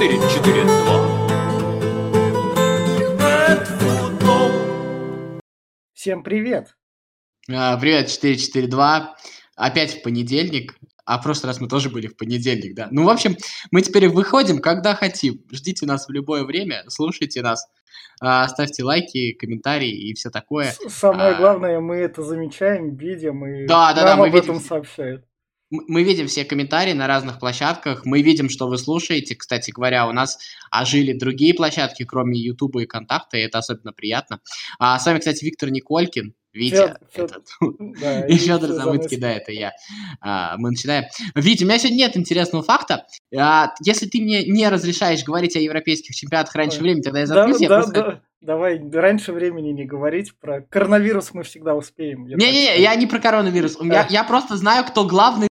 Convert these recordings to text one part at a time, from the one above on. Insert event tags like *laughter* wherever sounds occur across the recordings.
4-4-2. Всем привет! А, Привет, 442. Опять в понедельник. А в прошлый раз мы тоже были в понедельник, да. Ну, в общем, мы теперь выходим, когда хотим. Ждите нас в любое время, слушайте нас, а, ставьте лайки, комментарии и все такое. Самое А. главное, мы это замечаем, видим и Да, да, да, нам мы об видим. этом сообщают. Мы видим все комментарии на разных площадках, мы видим, что вы слушаете. Кстати говоря, у нас ожили другие площадки, кроме Ютуба и Контакта, и это особенно приятно. А с вами, кстати, Виктор Николькин, Витя, Фёд- этот, *laughs* Да, И Федор Замыцкий, да, это я. А, мы начинаем. Витя, у меня сегодня нет интересного факта. А, если ты мне не разрешаешь говорить о европейских чемпионатах раньше Ой. времени, тогда я Да, заткнусь. я да, просто- да. Давай раньше времени не говорить про коронавирус мы всегда успеем. я Не-не-не, я не про коронавирус. Да. Я просто знаю, кто главный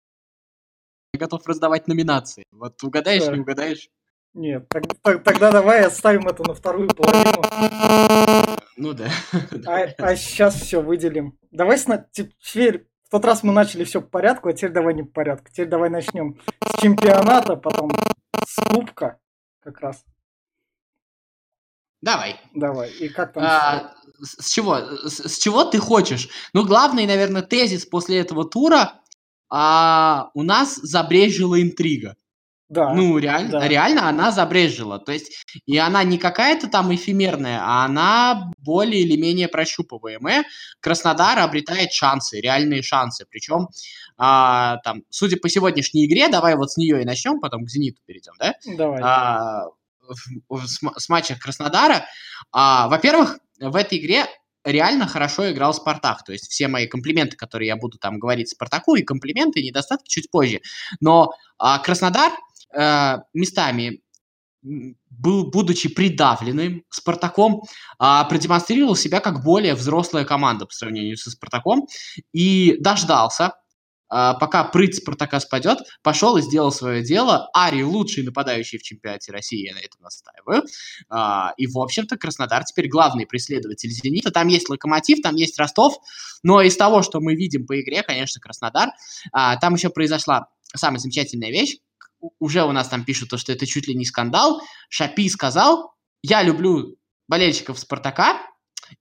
Я готов раздавать номинации. Вот угадаешь, Да. не угадаешь? Нет, так- так- тогда давай оставим это на вторую половину. Ну да. *laughs* А, сейчас все выделим. Давай сна- те- теперь в тот раз мы начали все по порядку, а теперь давай не по порядку. Теперь давай начнем с чемпионата, потом с кубка как раз. Давай. Давай. И как там? А, с с чего? С, с чего ты хочешь? Ну, главный, наверное, тезис после этого тура а, у нас забрежила интрига. да. Ну, реально, да. реально она забрежила. То есть, и она не какая-то там эфемерная, а она более или менее прощупываемая. Краснодар обретает шансы, реальные шансы. Причем, а, там, судя по сегодняшней игре, давай вот с нее и начнем, потом к «Зениту» перейдем, да? Давай. а, в- в- с, с матча Краснодара. А, во-первых, в этой игре реально хорошо играл Спартак. То есть все мои комплименты, которые я буду там говорить Спартаку, и комплименты, и недостатки чуть позже. Но а, Краснодар э, местами был, будучи придавленным Спартаком, а, продемонстрировал себя как более взрослая команда по сравнению со Спартаком и дождался, пока прыть Спартака спадет, пошел и сделал свое дело. Ари лучший нападающий в чемпионате России, я на этом настаиваю. А, и, в общем-то, Краснодар теперь главный преследователь «Зенита». Там есть «Локомотив», там есть Ростов, но из того, что мы видим по игре, конечно, Краснодар. А, там еще произошла самая замечательная вещь. Уже у нас там пишут, то, что это чуть ли не скандал. Шапи сказал, я люблю болельщиков Спартака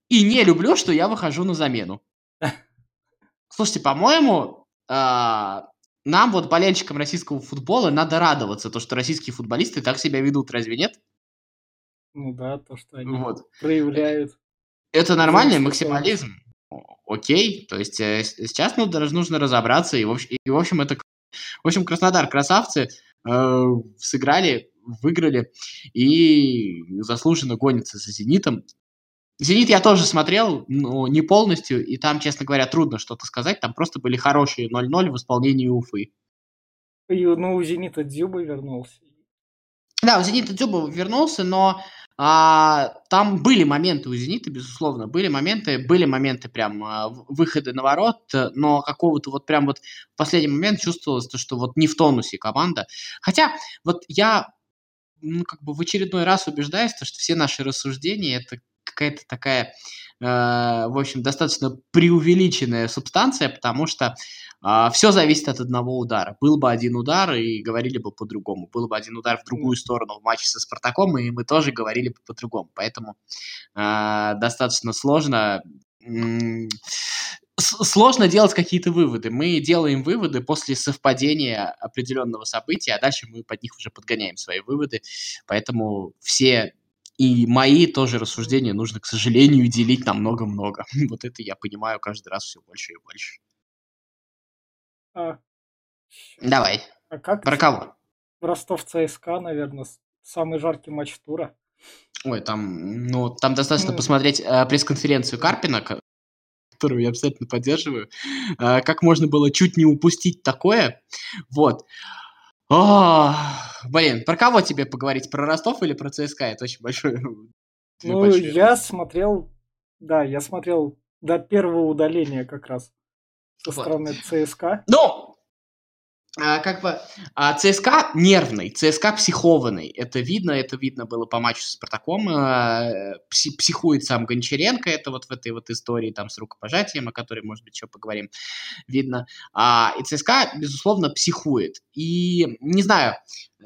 и не люблю, что я выхожу на замену. *laughs* Слушайте, по-моему, а, нам вот болельщикам российского футбола надо радоваться, то, что российские футболисты так себя ведут, разве нет? Ну да, то, что они Вот. проявляют. Это нормальный Взрослый максимализм. Окей, то есть э, сейчас ну, даже нужно разобраться, и в, общем, и, в общем, это... В общем, Краснодар красавцы, э, сыграли, выиграли, и заслуженно гонятся за «Зенитом». «Зенит» я тоже смотрел, но не полностью, и там, честно говоря, трудно что-то сказать, там просто были хорошие 0-0 в исполнении Уфы. И, ну, у Зенита Дзюба вернулся. Да, у Зенита Дзюба вернулся, но а, там были моменты у Зенита, безусловно, были моменты, были моменты прям а, в- выходы на ворот, но какого-то вот прям вот в последний момент чувствовалось, то, что вот не в тонусе команда. Хотя вот я ну, как бы в очередной раз убеждаюсь, то, что все наши рассуждения это какая-то такая, э, в общем, достаточно преувеличенная субстанция, потому что все зависит от одного удара. Был бы один удар, и говорили бы по-другому. Был бы один удар в другую сторону в матче со Спартаком, и мы тоже говорили бы по-другому. Поэтому э, достаточно сложно сложно делать какие-то выводы. Мы делаем выводы после совпадения определенного события, а дальше мы под них уже подгоняем свои выводы. Поэтому все и мои тоже рассуждения нужно, к сожалению, делить на много-много. *laughs* Вот это я понимаю каждый раз все больше и больше. А, Давай, а как про кого? Ростов ЦСКА, наверное, самый жаркий матч тура. Ой, там, ну, там достаточно посмотреть э, пресс-конференцию Карпина, ко- которую я обязательно поддерживаю. Э, как можно было чуть не упустить такое? Вот. О, блин, про кого тебе поговорить? Про Ростов или про ЦСКА? Это очень большой... *laughs* Ну, большие- я смотрел, да, я смотрел до первого удаления как раз со Вот. стороны ЦСКА. Ну, как бы а, ЦСКА нервный, ЦСКА психованный. Это видно, это видно было по матчу с Спартаком. А, пси, психует сам Гончаренко, это вот в этой вот истории там с рукопожатием, о которой, может быть, еще поговорим, видно. А, и ЦСКА, безусловно, психует. И не знаю, э,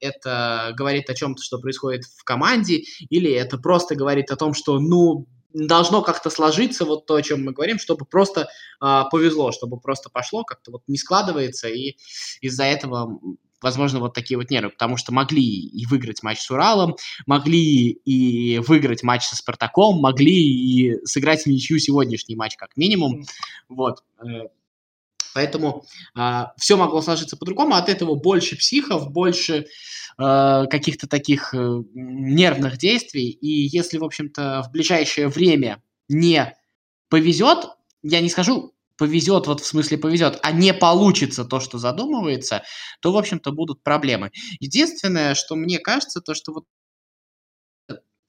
это говорит о чем-то, что происходит в команде, или это просто говорит о том, что, ну, должно как-то сложиться вот то, о чем мы говорим, чтобы просто э, повезло, чтобы просто пошло, как-то вот не складывается, и из-за этого возможно, вот такие вот нервы, потому что могли и выиграть матч с Уралом, могли и выиграть матч со Спартаком, могли и сыграть в ничью сегодняшний матч как минимум, вот. Поэтому э, а, все могло сложиться по-другому, от этого больше психов, больше Э, каких-то таких э, нервных действий. И если, в общем-то, в ближайшее время не повезет, я не скажу повезет, вот в смысле повезет, а не получится то, что задумывается, то, в общем-то, будут проблемы. Единственное, что мне кажется, то, что вот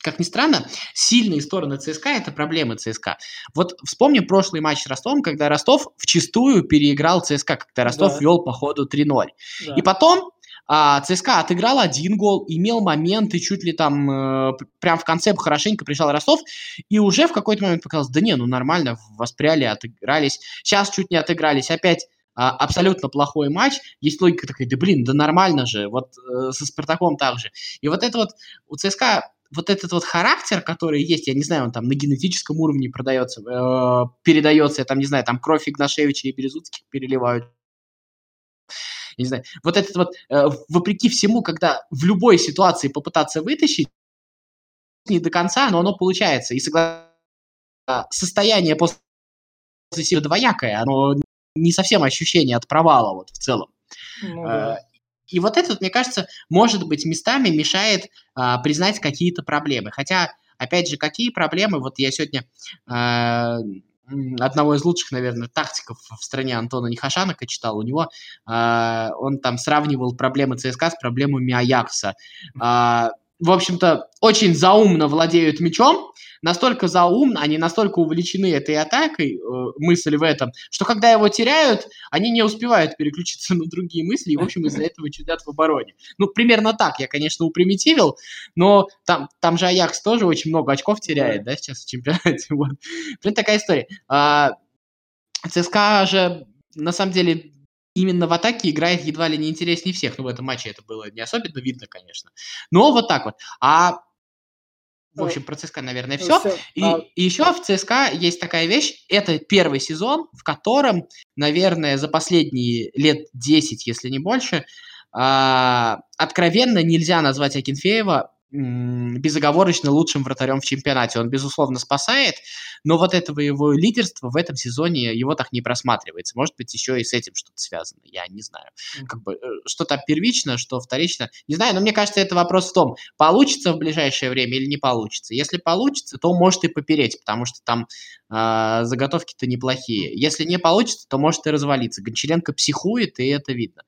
как ни странно, сильные стороны ЦСКА – это проблемы ЦСКА. Вот вспомним прошлый матч с Ростовом, когда Ростов в чистую переиграл ЦСКА, когда Ростов да. вел по ходу 3-0. Да. И потом а, ЦСКА отыграл один гол, имел моменты, чуть ли там э, прям в конце хорошенько прижал Ростов, и уже в какой-то момент показалось, да не, ну нормально, воспряли, отыгрались. Сейчас чуть не отыгрались, опять а, абсолютно плохой матч. Есть логика такая, да блин, да нормально же, вот э, со Спартаком также. И вот это вот у ЦСКА вот этот вот характер, который есть, я не знаю, он там на генетическом уровне продается, э, передается, я там не знаю, там кровь Игнашевича и Березутских переливают я не знаю, вот этот вот, э, вопреки всему, когда в любой ситуации попытаться вытащить, не до конца, но оно получается. И согласен, состояние после силы двоякое, оно не совсем ощущение от провала вот в целом. Ну, да. И вот это, мне кажется, может быть, местами мешает а, признать какие-то проблемы. Хотя, опять же, какие проблемы? Вот я сегодня а, одного из лучших, наверное, тактиков в стране Антона Нехашанака читал. У него э, он там сравнивал проблемы ЦСКА с проблемами Аякса. Э, в общем-то, очень заумно владеют мячом, настолько заумно, они настолько увлечены этой атакой, э, мысль в этом, что когда его теряют, они не успевают переключиться *laughs* на другие мысли, и, в общем, из-за этого чудят в обороне. Ну, примерно так, я, конечно, упримитивил, но там, там же Аякс тоже очень много очков теряет, да, сейчас в чемпионате. *laughs* Вот. Блин, такая история. А, ЦСКА же, на самом деле, именно в атаке играет едва ли не интереснее всех. Ну, в этом матче это было не особенно видно, конечно. Но вот так вот. А в общем, про ЦСКА, наверное, все. все. И, а... и еще в ЦСКА есть такая вещь. Это первый сезон, в котором, наверное, за последние лет 10, если не больше, а, откровенно нельзя назвать Акинфеева безоговорочно лучшим вратарем в чемпионате. Он, безусловно, спасает, но вот этого его лидерства в этом сезоне его так не просматривается. Может быть, еще и с этим что-то связано, я не знаю. Как бы, э, что то первично, что вторично, не знаю, но мне кажется, это вопрос в том, получится в ближайшее время или не получится. Если получится, то может и попереть, потому что там э, заготовки-то неплохие. Если не получится, то может и развалиться. Гончаренко психует, и это видно.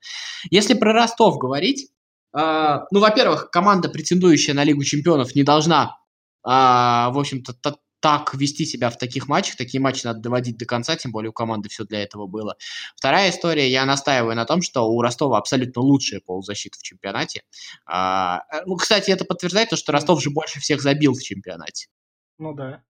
Если про Ростов говорить, ну, во-первых, команда, претендующая на Лигу Чемпионов, не должна, а, в общем-то, так вести себя в таких матчах. Такие матчи надо доводить до конца, тем более у команды все для этого было. Вторая история, я настаиваю на том, что у Ростова абсолютно лучшая полузащита в чемпионате. А, ну, кстати, это подтверждает то, что Ростов же больше всех забил в чемпионате. Ну да.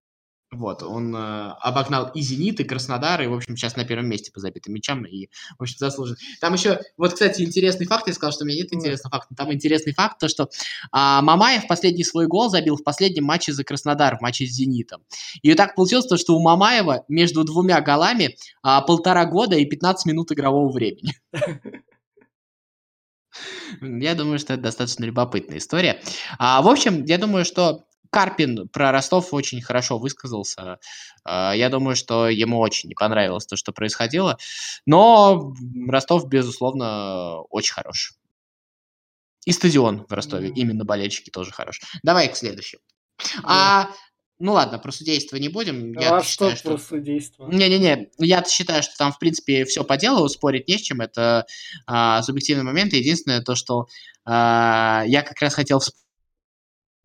Вот, он э, обогнал и «Зенит», и «Краснодар», и, в общем, сейчас на первом месте по забитым мячам, и, в общем, заслужен. Там еще, вот, кстати, интересный факт, я сказал, что у меня нет интересного факта, там интересный факт, то, что а, Мамаев последний свой гол забил в последнем матче за «Краснодар», в матче с «Зенитом». И так получилось то, что у Мамаева между двумя голами а, полтора года и 15 минут игрового времени. *laughs* Я думаю, что это достаточно любопытная история. А, в общем, я думаю, что Карпин про Ростов очень хорошо высказался. А, я думаю, что ему очень не понравилось то, что происходило. Но Ростов, безусловно, очень хорош. И стадион в Ростове, mm-hmm. именно болельщики тоже хорош. Давай к следующему. Mm-hmm. А, ну ладно, про судейство не будем. Я а что считаю, про судейство? Не-не-не, я считаю, что там, в принципе, все по делу, спорить не с чем. Это а, субъективный момент. Единственное то, что а, я как раз хотел вспомнить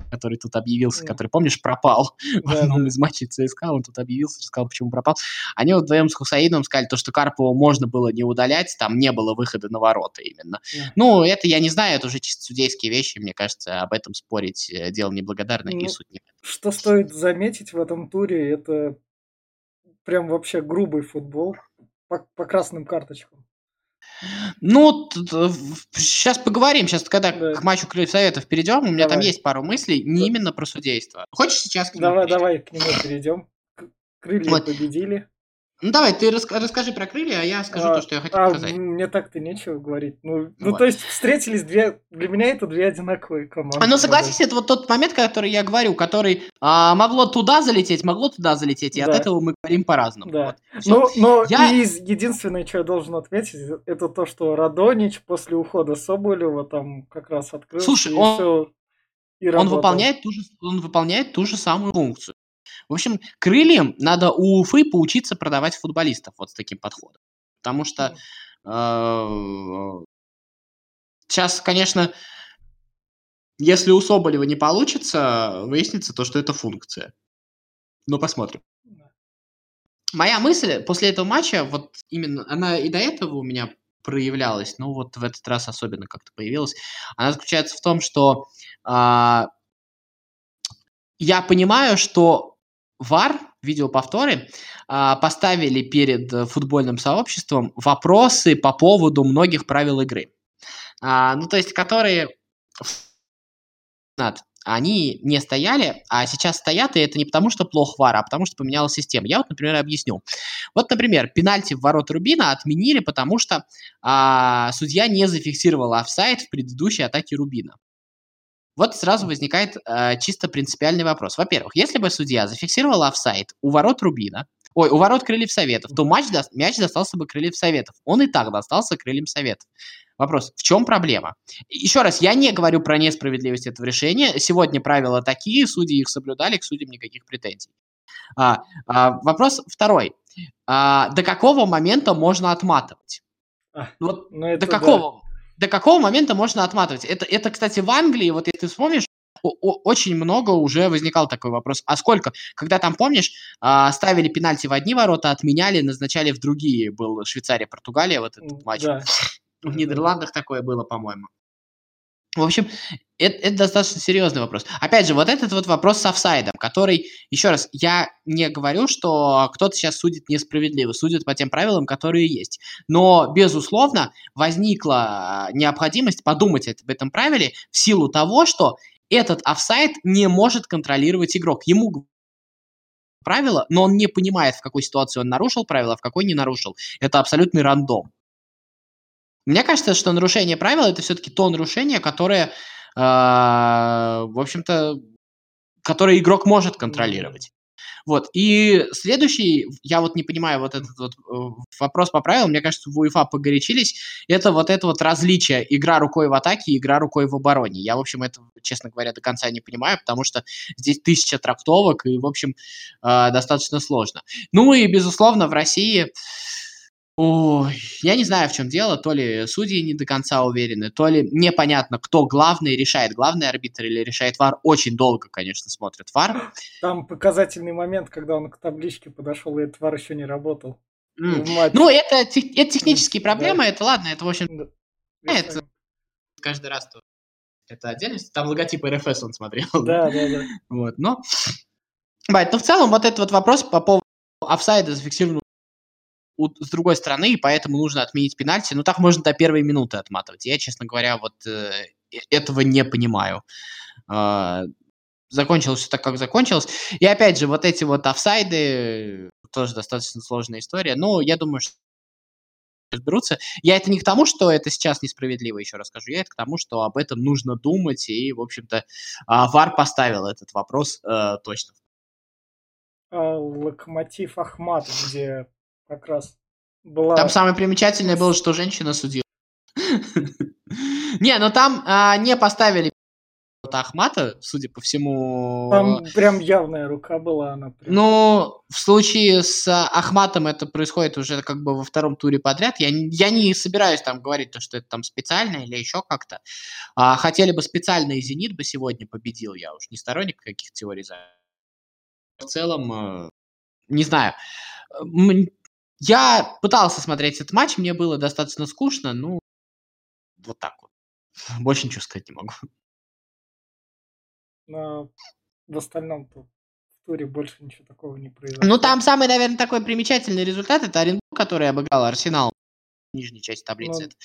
который тут объявился, который, помнишь, пропал *laughs* в одном из матчей ЦСКА, он тут объявился, рассказал, почему пропал. Они вот вдвоем с Хусаином сказали, то, что Карпова можно было не удалять, там не было выхода на ворота именно. Ну, это я не знаю, это уже чисто судейские вещи, мне кажется, об этом спорить э, дело неблагодарное ну, и суть не Что стоит заметить в этом туре, это прям вообще грубый футбол по, по красным карточкам. Ну, сейчас поговорим. Сейчас, когда да. к матчу Крыльев Советов перейдем, у меня давай. там есть пару мыслей, не да. именно про судейство. Хочешь сейчас к нему Давай, перейдем? давай к нему перейдем. Крылья вот. победили. Ну давай, ты рас- расскажи про крылья, а я скажу а, то, что я хотел а, сказать. Мне так-то нечего говорить. Ну, ну вот. то есть встретились две, для меня это две одинаковые команды. А, ну согласись, это вот тот момент, который я говорю, который а, могло туда залететь, могло туда залететь, и да. от этого мы говорим по-разному. Да. Вот. Ну, но я... из, единственное, что я должен отметить, это то, что Радонич после ухода Соболева там как раз открылся. Слушай, он, все, и он, выполняет ту же, он выполняет ту же самую функцию. В общем, крыльям надо у Уфы поучиться продавать футболистов вот с таким подходом. Потому что э, сейчас, конечно, если у Соболева не получится, выяснится то, что это функция. Но посмотрим. Моя мысль после этого матча, вот именно, она и до этого у меня проявлялась, но вот в этот раз особенно как-то появилась, она заключается в том, что э, я понимаю, что VAR, видеоповторы, а, поставили перед футбольным сообществом вопросы по поводу многих правил игры. А, ну, то есть, которые они не стояли, а сейчас стоят, и это не потому, что плохо вара, а потому, что поменялась система. Я вот, например, объясню. Вот, например, пенальти в ворот Рубина отменили, потому что а, судья не зафиксировал офсайд в предыдущей атаке Рубина. Вот сразу возникает э, чисто принципиальный вопрос. Во-первых, если бы судья зафиксировал офсайд у ворот Рубина, ой, у ворот Крыльев Советов, то матч, до, мяч достался бы Крыльев Советов. Он и так достался Крыльям Советов. Вопрос, в чем проблема? Еще раз, я не говорю про несправедливость этого решения. Сегодня правила такие, судьи их соблюдали, к судьям никаких претензий. А, а, вопрос второй. А, до какого момента можно отматывать? А, вот ну до какого? Да до какого момента можно отматывать? Это, это, кстати, в Англии, вот если ты вспомнишь, очень много уже возникал такой вопрос. А сколько? Когда там, помнишь, а, ставили пенальти в одни ворота, отменяли, назначали в другие. Был Швейцария, Португалия, вот этот матч. Да. *laughs* В Нидерландах такое было, по-моему. В общем, это, это достаточно серьезный вопрос. Опять же, вот этот вот вопрос с офсайдом, который, еще раз, я не говорю, что кто-то сейчас судит несправедливо, судит по тем правилам, которые есть. Но, безусловно, возникла необходимость подумать об этом правиле в силу того, что этот офсайд не может контролировать игрок. Ему правило, но он не понимает, в какой ситуации он нарушил правила, а в какой не нарушил. Это абсолютный рандом. Мне кажется, что нарушение правил это все-таки то нарушение, которое, э, в общем-то, которое игрок может контролировать. Вот. И следующий, я вот не понимаю вот этот вот э, вопрос по правилам, мне кажется, в УЕФА погорячились, это вот это вот различие игра рукой в атаке и игра рукой в обороне. Я, в общем, это, честно говоря, до конца не понимаю, потому что здесь тысяча трактовок, и, в общем, э, достаточно сложно. Ну и, безусловно, в России Ой, я не знаю, в чем дело. То ли судьи не до конца уверены, то ли непонятно, кто главный решает. Главный арбитр или решает ВАР. Очень долго, конечно, смотрят ВАР. Там показательный момент, когда он к табличке подошел, и этот ВАР еще не работал. Mm. Ну, это, это технические проблемы, да. это ладно, это, в общем... Да. Это каждый раз то это отдельность. Там логотип РФС он смотрел. Да, да, да. *laughs* Вот, но... Бать, ну, в целом, вот этот вот вопрос по поводу офсайда зафиксированного с другой стороны, и поэтому нужно отменить пенальти. Ну, так можно до первой минуты отматывать. Я, честно говоря, вот э, э этого не понимаю. Э, закончилось все так, как закончилось. И опять же, вот эти вот офсайды, тоже достаточно сложная история. Но я думаю, что разберутся. Я это не к тому, что это сейчас несправедливо, еще раз скажу, я это к тому, что об этом нужно думать, и, в общем-то, а, ВАР поставил этот вопрос э, точно. А, Локомотив Ахмат, где как раз была... Там самое примечательное было, что женщина судила. Не, ну там а, не поставили Ахмата, судя по всему. Там прям явная рука была она. Прям. Ну, в случае с Ахматом это происходит уже как бы во втором туре подряд. Я, я не собираюсь там говорить то, что это там специально или еще как-то. А, хотели бы специально и Зенит бы сегодня победил. Я уж не сторонник каких теорий. В целом, э, не знаю. Я пытался смотреть этот матч, мне было достаточно скучно, ну, вот так вот. *laughs* Больше ничего сказать не могу. Но в остальном-то в туре больше ничего такого не произошло. Ну, там самый, наверное, такой примечательный результат. Это Оренбург, который обыграл Арсенал в нижней части таблицы. Ну, это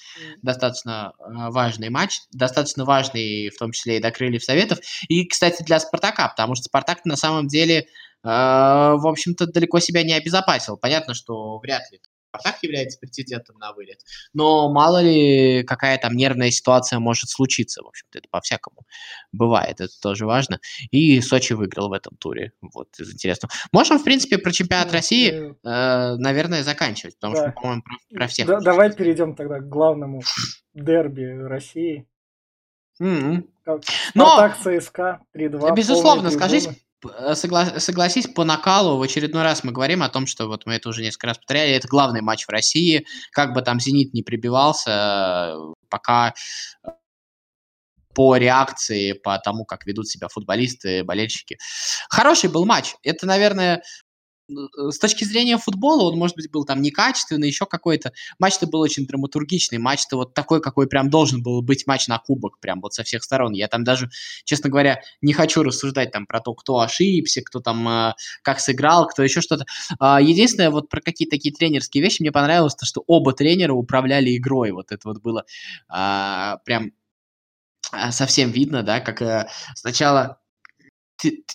достаточно э, важный матч. Достаточно важный, в том числе и до крыльев Советов. И, кстати, для Спартака, потому что Спартак на самом деле, в общем-то, далеко себя не обезопасил. Понятно, что вряд ли Спартак является претендентом на вылет. Но мало ли, какая там нервная ситуация может случиться. В общем-то, это по-всякому бывает. Это тоже важно. И Сочи выиграл в этом туре. Вот из интересного. Можем, в принципе, про чемпионат России, э, наверное, заканчивать. Потому да. что, по-моему, про, про всех. Да, давай перейдем тогда к главному *laughs* дерби России. Mm-hmm. Спартак ЦСКА 3-2. Безусловно, скажите, согла- согласись, по накалу в очередной раз мы говорим о том, что вот мы это уже несколько раз повторяли, это главный матч в России, как бы там «Зенит» не прибивался, пока по реакции, по тому, как ведут себя футболисты, болельщики. Хороший был матч. Это, наверное, Э, с точки зрения футбола он, может быть, был там некачественный, еще какой-то. Матч-то был очень драматургичный, матч-то вот такой, какой прям должен был быть матч на кубок, прям вот со всех сторон. Я там даже, честно говоря, не хочу рассуждать там про то, кто ошибся, кто там э, как сыграл, кто еще что-то. Э, единственное, вот про какие-то такие тренерские вещи мне понравилось, то, что оба тренера управляли игрой. Вот это вот было э, прям совсем видно, да, как э, сначала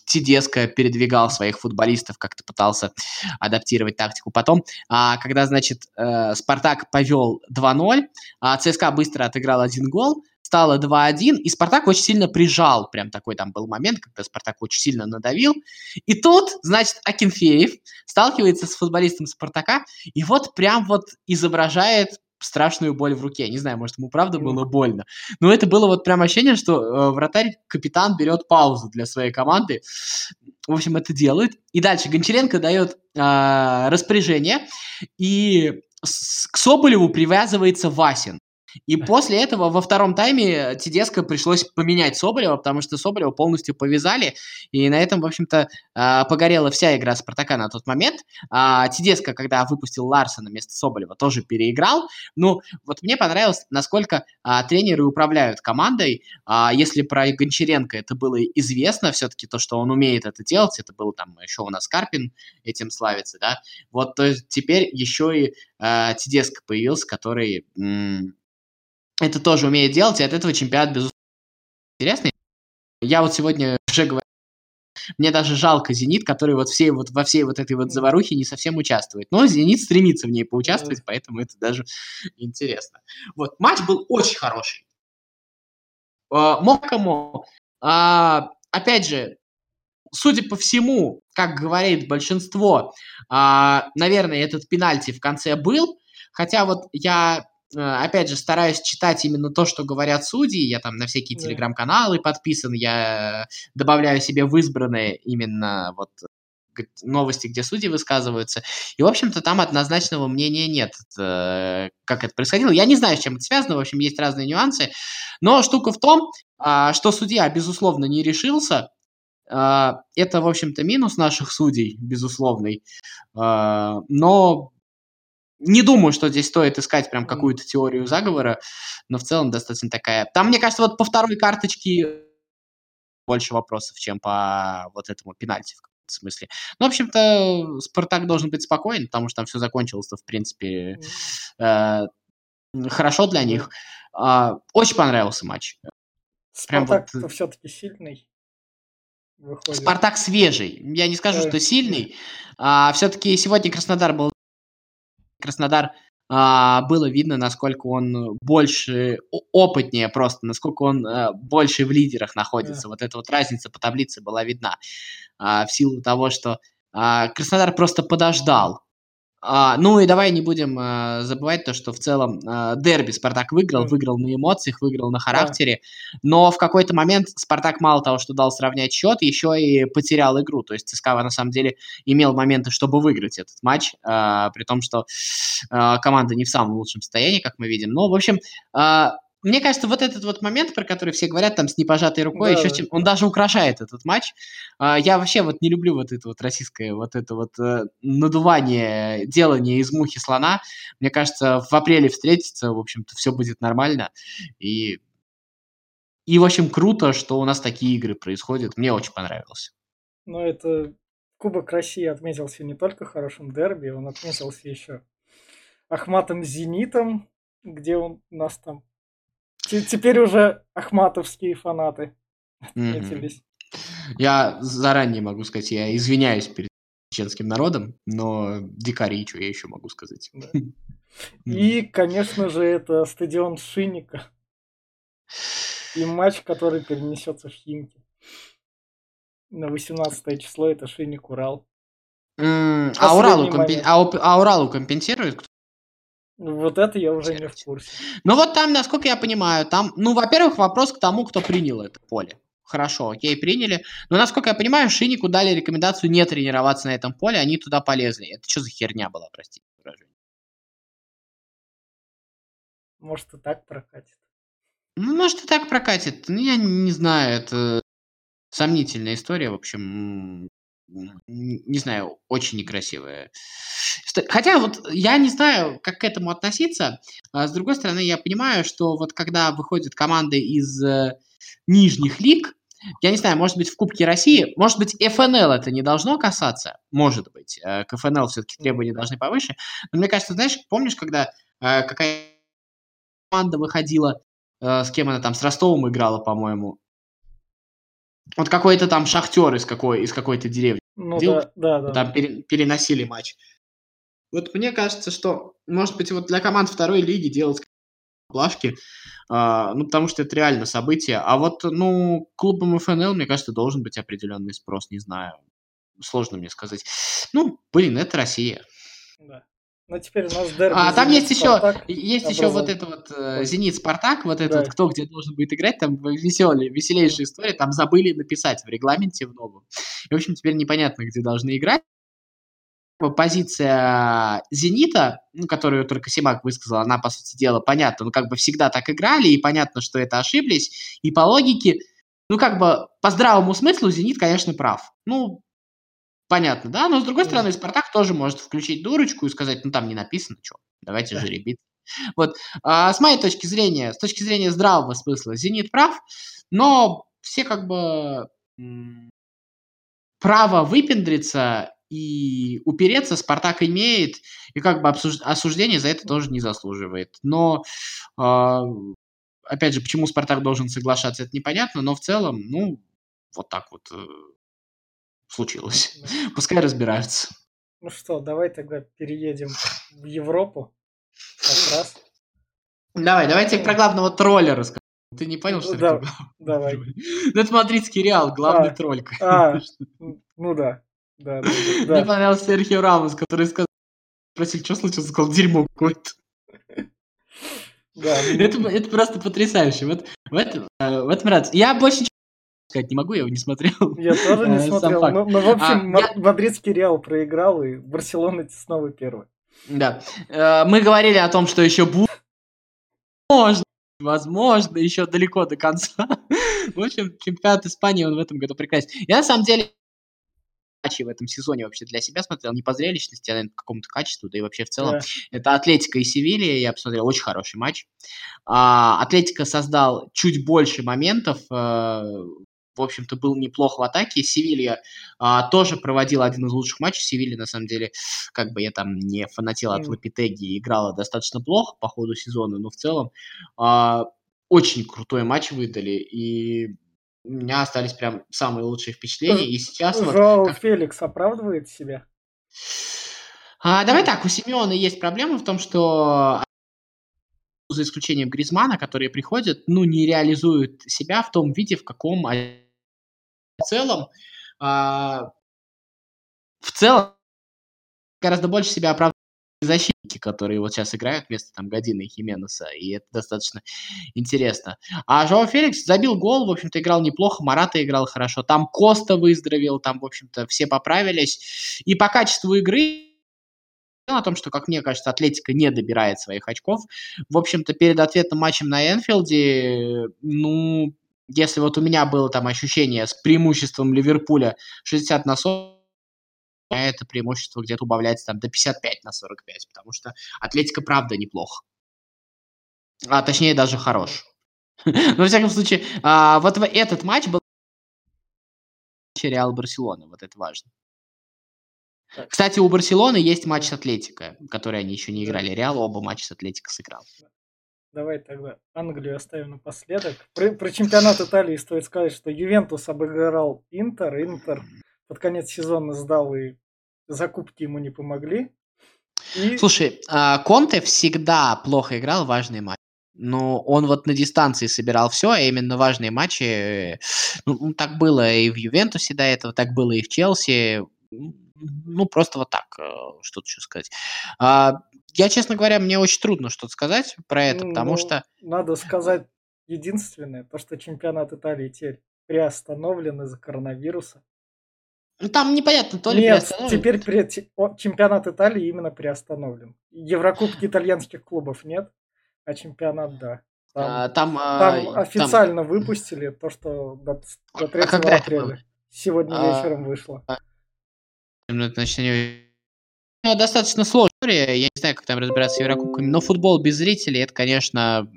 Тедеско передвигал своих футболистов, как-то пытался адаптировать тактику. Потом, а, когда, значит, э, Спартак повел 2-0, а ЦСКА быстро отыграл один гол, стало 2-1, и Спартак очень сильно прижал. Прям такой там был момент, когда Спартак очень сильно надавил. И тут, значит, Акинфеев сталкивается с футболистом Спартака, и вот прям вот изображает страшную боль в руке. Не знаю, может, ему правда было больно. Но это было вот прям ощущение, что э, вратарь, капитан берет паузу для своей команды. В общем, это делает. И дальше Гончаренко дает э, распоряжение, и с, к Соболеву привязывается Васин. И после этого во втором тайме Тедеско пришлось поменять Соболева, потому что Соболева полностью повязали, и на этом, в общем-то, а, погорела вся игра Спартака на тот момент. А Тедеско, когда выпустил Ларсона вместо Соболева, тоже переиграл. Ну, вот мне понравилось, насколько а, тренеры управляют командой. Если про Гончаренко это было известно, все-таки то, что он умеет это делать, это был там еще у нас Карпин этим славится, да, вот то теперь еще и Тедеско появился, который это тоже умеет делать, и от этого чемпионат, безусловно, интересный. Я вот сегодня уже говорил, мне даже жалко «Зенит», который вот, всей, вот во всей вот этой вот заварухе не совсем участвует. Но «Зенит» стремится в ней поучаствовать, поэтому это даже интересно. Вот, матч был очень хороший. А, мог кому. А, опять же, судя по всему, как говорит большинство, а, наверное, этот пенальти в конце был. Хотя вот я опять же, стараюсь читать именно то, что говорят судьи. Я там на всякие телеграм-каналы подписан, я добавляю себе в избранные именно вот новости, где судьи высказываются. И, в общем-то, там однозначного мнения нет, э, как это происходило. Я не знаю, с чем это связано, в общем, есть разные нюансы. Но штука в том, а, что судья, безусловно, не решился. А, это, в общем-то, минус наших судей, безусловный. А, но не думаю, что здесь стоит искать прям какую-то теорию заговора, но в целом достаточно такая. Там, мне кажется, вот по второй карточке больше вопросов, чем по вот этому пенальти в каком-то смысле. Ну, в общем-то, Спартак должен быть спокоен, потому что там все закончилось-то, в принципе, э, хорошо для них. Э, очень понравился матч. Спартак вот... все-таки сильный. Выходит. Спартак свежий. Я не скажу, что сильный. А, все-таки сегодня Краснодар был Краснодар а, было видно, насколько он больше, опытнее просто, насколько он а, больше в лидерах находится. Yeah. Вот эта вот разница по таблице была видна. А, в силу того, что а, Краснодар просто подождал. А, ну и давай не будем а, забывать то, что в целом а, дерби Спартак выиграл, Mm. выиграл на эмоциях, выиграл на характере, но в какой-то момент Спартак мало того, что дал сравнять счет, еще и потерял игру. То есть ЦСКА на самом деле имел моменты, чтобы выиграть этот матч, а, при том, что а, команда не в самом лучшем состоянии, как мы видим. Но, в общем, а, мне кажется, вот этот вот момент, про который все говорят, там, с непожатой рукой, Да, еще да. чем, он даже украшает этот матч. А, Я вообще вот не люблю вот это вот российское, вот это вот э, надувание, делание из мухи слона. Мне кажется, в апреле встретиться, в общем-то, все будет нормально. И, и, в общем, круто, что у нас такие игры происходят. Мне очень понравилось. Но это Кубок России отметился не только хорошим дерби, он отметился еще Ахматом Зенитом, где он нас там теперь уже ахматовские фанаты отметились. Я заранее могу сказать, я извиняюсь перед чеченским народом, но дикари, что я еще могу сказать. *laughs* И, конечно же, это стадион Шинника. И матч, который перенесется в Химки. На 18 число это Шинник Урал. М, А Последний Уралу, компен- а Уп- а Уралу компенсирует? Кто? Вот это я уже не в курсе. Ну вот там, насколько я понимаю, там, ну, во-первых, вопрос к тому, кто принял это поле. Хорошо, окей, приняли. Но, насколько я понимаю, Шинику дали рекомендацию не тренироваться на этом поле, они туда полезли. Это что за херня была, простите выражение? Может и так прокатит. Ну, может, и так прокатит. Ну, я не знаю, это сомнительная история, в общем, не знаю, очень некрасивая. Ст- Хотя вот я не знаю, как к этому относиться. А с другой стороны, я понимаю, что вот когда выходят команды из э, нижних лиг, я не знаю, может быть, в Кубке России, может быть, ФНЛ это не должно касаться, может быть, э, к ФНЛ все-таки требования должны повыше, но мне кажется, знаешь, помнишь, когда э, какая команда выходила, с кем она там, с Ростовом играла, по-моему, вот какой-то там шахтер из, какой, из какой-то деревни, Ну Дел- да, да, да. там пере- переносили матч. Вот мне кажется, что, может быть, вот для команд второй лиги делать плашки, а, ну, потому что это реально событие. А вот, ну, клубам ФНЛ, мне кажется, должен быть определенный спрос, не знаю. Сложно мне сказать. Ну, блин, это Россия. да. Но теперь у нас дерби. А там есть еще, «Зенит-Спартак». есть еще вот это вот э, Ой. Зенит Спартак, вот это Да. вот кто где должен будет играть, там веселая, веселейшая история, там забыли написать в регламенте в новом. И, в общем, теперь непонятно, где должны играть. Позиция Зенита, ну, которую только Симак высказал, она, по сути дела, понятна. Ну, как бы всегда так играли, и понятно, что это ошиблись. И по логике, ну, как бы по здравому смыслу Зенит, конечно, прав. Ну, понятно, да? Но, с другой стороны, Спартак тоже может включить дурочку и сказать, ну, там не написано, что, давайте Да. жеребить. Вот, а, с моей точки зрения, с точки зрения здравого смысла, Зенит прав, но все как бы право выпендриться и упереться Спартак имеет, и как бы обсуж- осуждение за это тоже не заслуживает. Но, а, опять же, почему Спартак должен соглашаться, это непонятно, но в целом, ну, вот так вот э, случилось. Да. Пускай разбираются. Ну что, давай тогда переедем в Европу. Как раз. Давай, давай я тебе про главного тролля расскажу. Ты не понял, что Ну Да, это давай. *laughs* Ну, это мадридский Реал, главный А, тролль. а. Ну да. Да, да, Мне да, да. понравился Серхио Рамос, который сказал, спросили, что случилось, сказал, дерьмо какое-то. Да, Это, это просто потрясающе. Вот в этом, в этом нравится. Я больше ничего сказать не могу, я его не смотрел. Я тоже не Э, смотрел. Ну, ну, в общем, А, я- мадридский Реал проиграл, и Барселона снова первый. Да. Э, Мы говорили о том, что еще будет. Можно, возможно, еще далеко до конца. *laughs* В общем, чемпионат Испании он в этом году прекрасен. Я на самом деле матчи в этом сезоне вообще для себя смотрел не по зрелищности, а наверное, по какому-то качеству, да и вообще в целом. Да. Это Атлетика и Севилья, я посмотрел, очень хороший матч. А, Атлетика создал чуть больше моментов, э, в общем-то, был неплох в атаке. Севилья а, тоже проводил один из лучших матчей. Севилья, на самом деле, как бы я там не фанател от. Лапитеги, играла достаточно плохо по ходу сезона, но в целом а, очень крутой матч выдали, и у меня остались прям самые лучшие впечатления. И сейчас вот Жоу как- Феликс оправдывает себя. А, давай так, у Симеона есть проблема в том, что за исключением Гризмана, которые приходят, ну, не реализуют себя в том виде, в каком они в целом, а, в целом гораздо больше себя оправдывают защитники, которые вот сейчас играют вместо там Година и Хименеса, и это достаточно интересно. А Жоа Феликс забил гол, в общем-то, играл неплохо, Марата играл хорошо, там Коста выздоровел, там, в общем-то, все поправились. И по качеству игры о том, что, как мне кажется, Атлетика не добирает своих очков. В общем-то, перед ответным матчем на Энфилде, ну, если вот у меня было там ощущение с преимуществом Ливерпуля 60 на 40, это преимущество где-то убавляется там до 55 на 45, потому что Атлетика правда неплохо. А точнее даже хорош. Но, *laughs* во всяком случае, а, вот этот матч был Реал Барселона, вот это важно. Кстати, у Барселоны есть матч с Атлетико, который они еще не играли. Реал оба матча с Атлетико сыграл. Давай тогда Англию оставим напоследок. Про, про чемпионат Италии стоит сказать, что Ювентус обыграл Интер. Интер под конец сезона сдал, и закупки ему не помогли. И... Слушай, а, Конте всегда плохо играл важные матчи. Но он вот на дистанции собирал все, а именно важные матчи. Ну, так было и в Ювентусе до этого, так было и в Челси. Ну, просто вот так, э, что тут еще сказать. А, я, честно говоря, мне очень трудно что-то сказать про это, ну, потому что... Надо *laughs* сказать единственное, то, что чемпионат Италии теперь приостановлен из-за коронавируса. Ну, там непонятно, то ли Нет, теперь при... чемпионат Италии именно приостановлен. Еврокубки *laughs* итальянских клубов нет, а чемпионат да. Там, а, там, а, там а, официально там... выпустили то, что до, до 3 а апреля. Сегодня а... вечером вышло. Значит, они ну, достаточно сложная. Я не знаю, как там разбираться с Еврокубками, но футбол без зрителей это, конечно,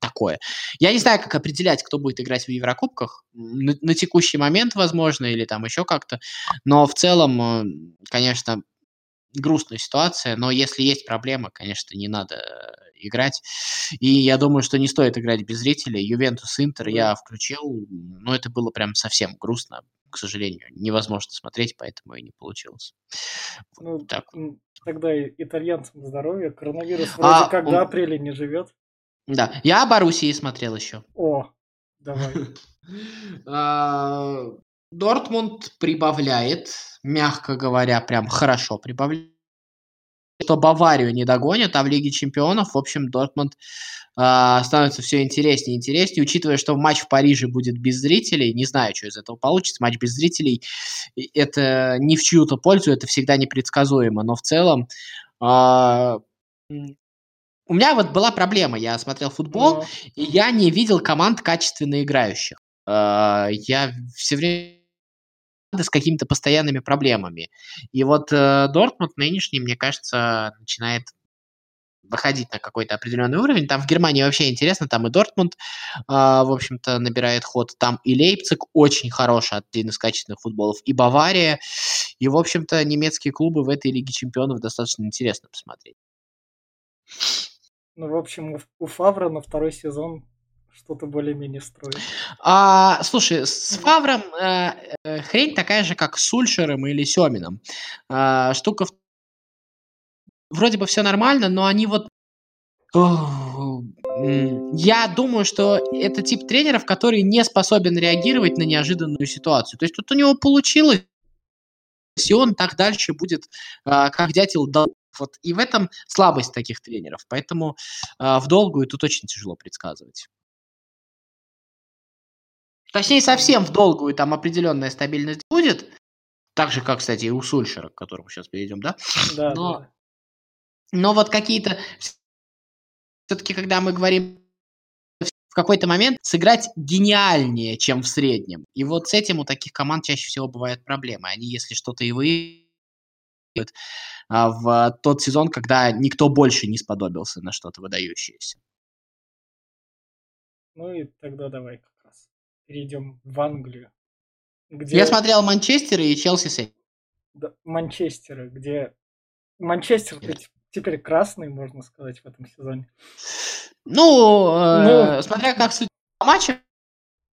такое. Я не знаю, как определять, кто будет играть в Еврокубках. На, на текущий момент, возможно, или там еще как-то. Но в целом, э, конечно, грустная ситуация. Но если есть проблема, конечно, не надо играть. И я думаю, что не стоит играть без зрителей. Ювентус Интер я включил, но это было прям совсем грустно к сожалению, невозможно смотреть, поэтому и не получилось. Ну, так. Тогда итальянцам здоровья. Коронавирус а, вроде а, как он... до апреля не живет. Да, я о Боруссии смотрел еще. О, давай. *laughs* А, Дортмунд прибавляет, мягко говоря, прям хорошо прибавляет что Баварию не догонят, а в Лиге Чемпионов, в общем, Дортмунд э, становится все интереснее и интереснее, учитывая, что матч в Париже будет без зрителей, не знаю, что из этого получится, матч без зрителей, это не в чью-то пользу, это всегда непредсказуемо, но в целом э, у меня вот была проблема, я смотрел футбол, но... и я не видел команд качественно играющих. Э, я все время с какими-то постоянными проблемами. И вот э, Дортмунд нынешний, мне кажется, начинает выходить на какой-то определенный уровень. Там в Германии вообще интересно, там и Дортмунд, э, в общем-то, набирает ход, там и Лейпциг очень хороший, один из качественных футболов, и Бавария, и, в общем-то, немецкие клубы в этой Лиге Чемпионов достаточно интересно посмотреть. Ну, в общем, у Фавра на второй сезон что-то более-менее строит. А, слушай, с Фавром э, э, хрень такая же, как с Сульшером или Семином. А, штука в... Вроде бы все нормально, но они вот... Я думаю, что это тип тренеров, который не способен реагировать на неожиданную ситуацию. То есть тут у него получилось, и он так дальше будет, а, как дятел дал. Вот. И в этом слабость таких тренеров. Поэтому а, в долгую тут очень тяжело предсказывать. Точнее, совсем в долгую там определенная стабильность будет. Так же, как, кстати, и у Сульшера, к которому сейчас перейдем, да? Да. Но, да. но вот какие-то... Все-таки, когда мы говорим в какой-то момент сыграть гениальнее, чем в среднем. И вот с этим у таких команд чаще всего бывают проблемы. Они, если что-то и выиграют а, в тот сезон, когда никто больше не сподобился на что-то выдающееся. Ну и тогда давай перейдем в Англию. Где... Я смотрел Манчестер и Челси с да, Манчестера, где Манчестер теперь красный, можно сказать, в этом сезоне. Ну, э, ну... смотря как судить по матчам,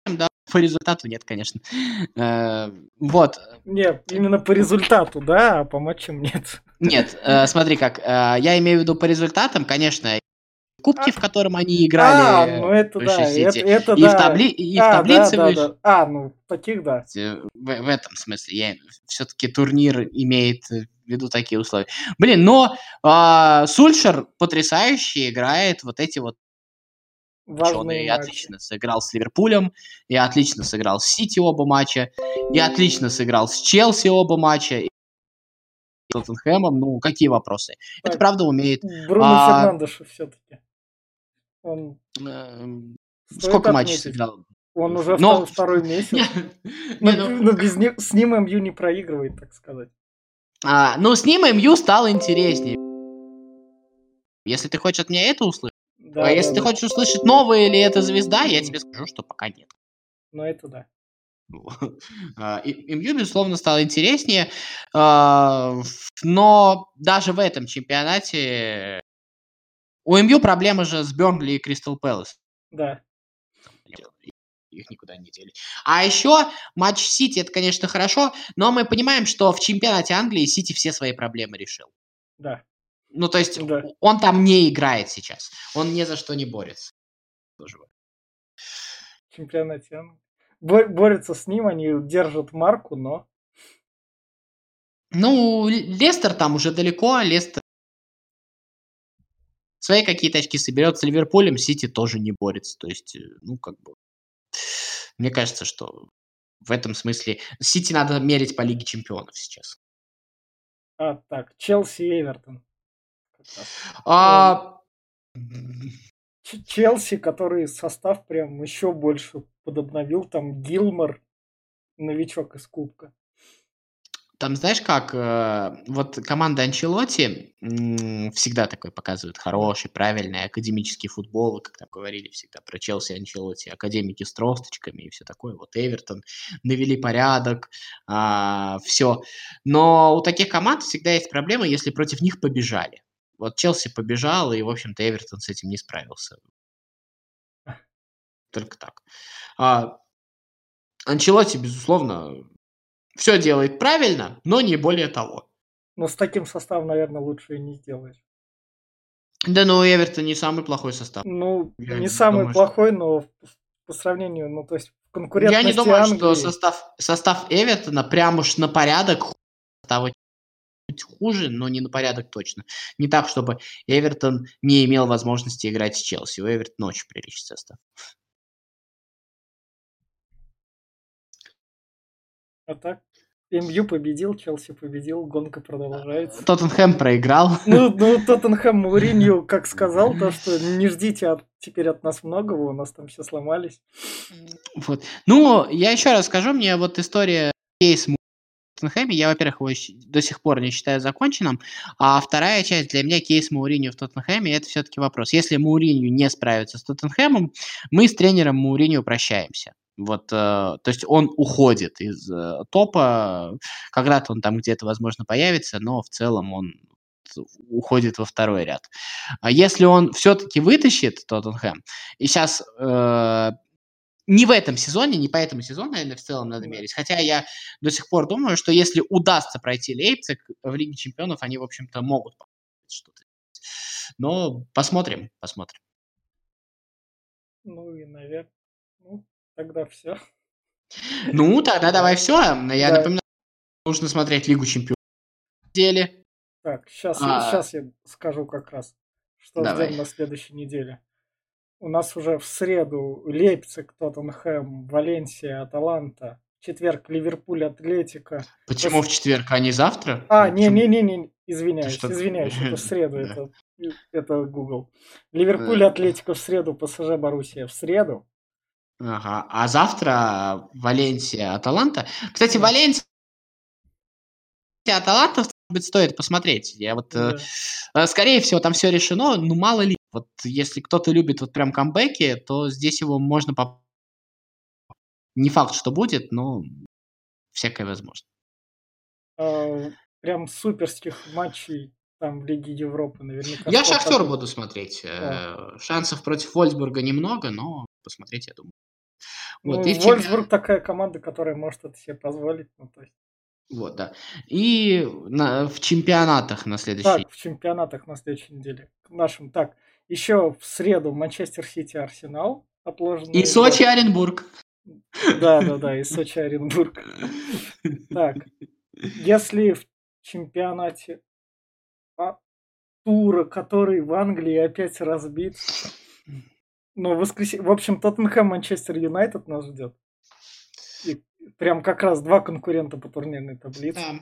да, по результату нет, конечно. Э, вот. Нет, именно по результату, да, а по матчам нет. Нет, э, смотри как, э, я имею в виду по результатам, конечно, кубке, А. в котором они А, играли ну это да, это, это и, да. в табли... и в А, да, таблице да, выше. да. А, ну, таких да. Э, В, в этом смысле я все-таки турнир имеет в виду такие условия. Блин, но а, Сульшер потрясающе играет вот эти вот он и отлично сыграл с Ливерпулем, и отлично сыграл с Сити оба матча, и отлично сыграл с Челси оба матча, и с Тоттенхэмом. Ну, какие вопросы? Это Так. правда умеет. Бруно А- Фернандешу все-таки. Он, Стоит Сколько матчей сыграл? он уже Но- втор- второй месяц. *laughs* Но, не, ну, но без *laughs* с ним МЮ не проигрывает, так сказать. а, ну, с ним МЮ стало интереснее. Если ты хочешь от меня это услышать, Да, а если да, ты да. хочешь услышать, новая ли это звезда, я тебе скажу, что пока нет. Но это да. *laughs* А, МЮ, безусловно, стало интереснее, а, но даже в этом чемпионате у МЮ проблема же с Бернли и Кристал Пэлас. Да. Их никуда не дели. А еще матч Сити, это, конечно, хорошо, но мы понимаем, что в чемпионате Англии Сити все свои проблемы решил. Да. Ну, то есть Да. он там не играет сейчас. Он ни за что не борется. Тоже чемпионате Англии. Бо- борются с ним, они держат марку, но Ну, Лестер там уже далеко, Лестер свои какие-то очки соберет с Ливерпулем, Сити тоже не борется. То есть, э, ну, как бы, мне кажется, что в этом смысле Сити надо мерить по Лиге Чемпионов сейчас. а так, Челси и Эвертон. А, Ч- Челси, который состав прям еще больше подобновил, там Гилмор, новичок из Кубка. Там, знаешь как, э, вот команда Анчелоти всегда такой показывает хороший, правильный академический футбол, как там говорили всегда про Челси Анчелоти, академики с тросточками и все такое. Вот Эвертон навели порядок, все. Но у таких команд всегда есть проблема, если против них побежали. Вот Челси побежал, и, в общем-то, Эвертон с этим не справился. Только так. А, Анчелоти, безусловно, все делает правильно, но не более того. Но с таким составом, наверное, лучше и не сделаешь. Да, но у Эвертона не самый плохой состав. Ну, Я не самый думаю, что- плохой, но в- по сравнению, ну, то есть конкурентности Я не думаю, Англии, что состав, состав Эвертона прям уж на порядок состава хуже, но не на порядок точно. Не так, чтобы Эвертон не имел возможности играть с Челси. У Эвертона очень приличный состав. А так, МЮ победил, Челси победил, гонка продолжается. Тоттенхэм проиграл. Ну, ну, Тоттенхэм Мауринью *laughs* как сказал, то, что не ждите от- теперь от нас многого, у нас там все сломались. Вот. Ну, я еще раз скажу, мне вот история кейс Тоттенхэме, я, во-первых, его до сих пор не считаю законченным, а вторая часть для меня кейс Мауринью в Тоттенхэме, это все-таки вопрос. Если Мауринью не справится с Тоттенхэмом, мы с тренером Мауринью прощаемся. Вот, э, то есть он уходит из э, топа, когда-то он там где-то, возможно, появится, но в целом он уходит во второй ряд. А если он все-таки вытащит Тоттенхэм, и сейчас не в этом сезоне, не по этому сезону, наверное, в целом надо мерить. Хотя я до сих пор думаю, что если удастся пройти Лейпциг в Лиге Чемпионов, они, в общем-то, могут что-то. Но посмотрим, посмотрим. Ну и, наверное, тогда все. Ну, тогда давай все. Я Да. напоминаю, нужно смотреть Лигу Чемпионов в неделе. Так, сейчас, А. сейчас я скажу как раз, что Давай. ждем на следующей неделе. У нас уже в среду Лейпциг, Тоттенхэм, Валенсия, Аталанта. В четверг Ливерпуль, Атлетика. Почему в четверг, а не завтра? А, Ну, почему? не-не-не, извиняюсь, что- извиняюсь, это в *laughs* среду, это, это Google. Ливерпуль. Атлетика в среду, ПСЖ, Боруссия в среду. Ага. А завтра Валенсия, Аталанта. Кстати, Да. Валенсия, Аталанта, может быть, стоит посмотреть. Я вот, э, Да. э, скорее всего, там все решено. Ну, мало ли. Вот если кто-то любит вот прям камбэки, то здесь его можно по... Не факт, что будет, но всякое возможно. А, Прям суперских матчей там в Лиге Европы наверняка. Я Шахтер буду смотреть. Э, Шансов против Вольсбурга немного, но посмотреть, я думаю. Ну, Вот, и в Вольсбург такая команда, которая может это себе позволить. Ну, то есть, Вот, да. И на- в чемпионатах на следующий так, в чемпионатах на следующей неделе. К нашим. Так, Еще в среду Манчестер Сити Арсенал отложенный. И Сочи Оренбург. Да, да, да, и *laughs* Сочи Оренбург. Так, если в чемпионате а, тура, который в Англии опять разбит, ну, воскресенье. В общем, Тоттенхэм, Манчестер Юнайтед нас ждет. И прям как раз два конкурента по турнирной таблице. Да.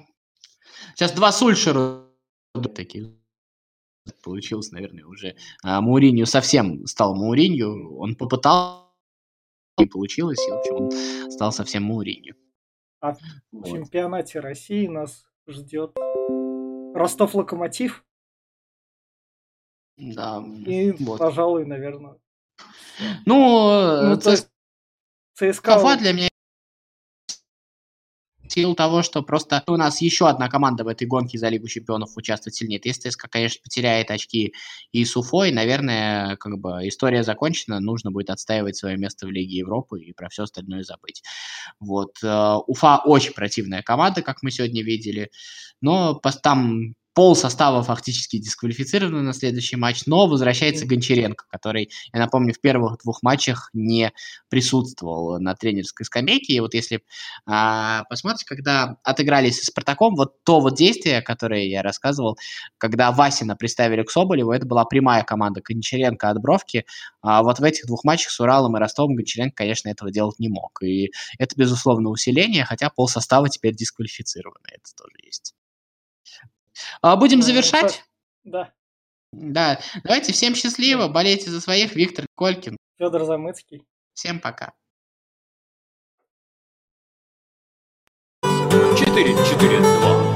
Сейчас два Сульшера таких получилось, наверное, уже. А, Мауринью совсем стал Мауринью. Он попытал, и получилось, и, в общем, он стал совсем Мауринью. А вот. в чемпионате России нас ждет Ростов-Локомотив. Да. И, вот. пожалуй, наверное. Ну, ну ЦСКА... ЦСКА для меня силу того, что просто у нас еще одна команда в этой гонке за Лигу Чемпионов участвует сильнее. Если ЦСКА, конечно, потеряет очки и с Уфой, наверное, как бы история закончена, нужно будет отстаивать свое место в Лиге Европы и про все остальное забыть. Вот. Э, Уфа очень противная команда, как мы сегодня видели, но там пол состава фактически дисквалифицированы на следующий матч, но возвращается Гончаренко, который, я напомню, в первых двух матчах не присутствовал на тренерской скамейке. И вот если а, посмотрите, когда отыгрались с Спартаком, вот то вот действие, которое я рассказывал, когда Васина приставили к Соболеву, это была прямая команда Гончаренко от Бровки. А вот в этих двух матчах с Уралом и Ростовом Гончаренко, конечно, этого делать не мог. И это, безусловно, усиление, хотя пол состава теперь дисквалифицировано, это тоже есть. А, будем ну, завершать? Да. Да. Давайте всем счастливо. Болейте за своих. Виктор Колькин. Федор Замыцкий. Всем пока. 4-4-2.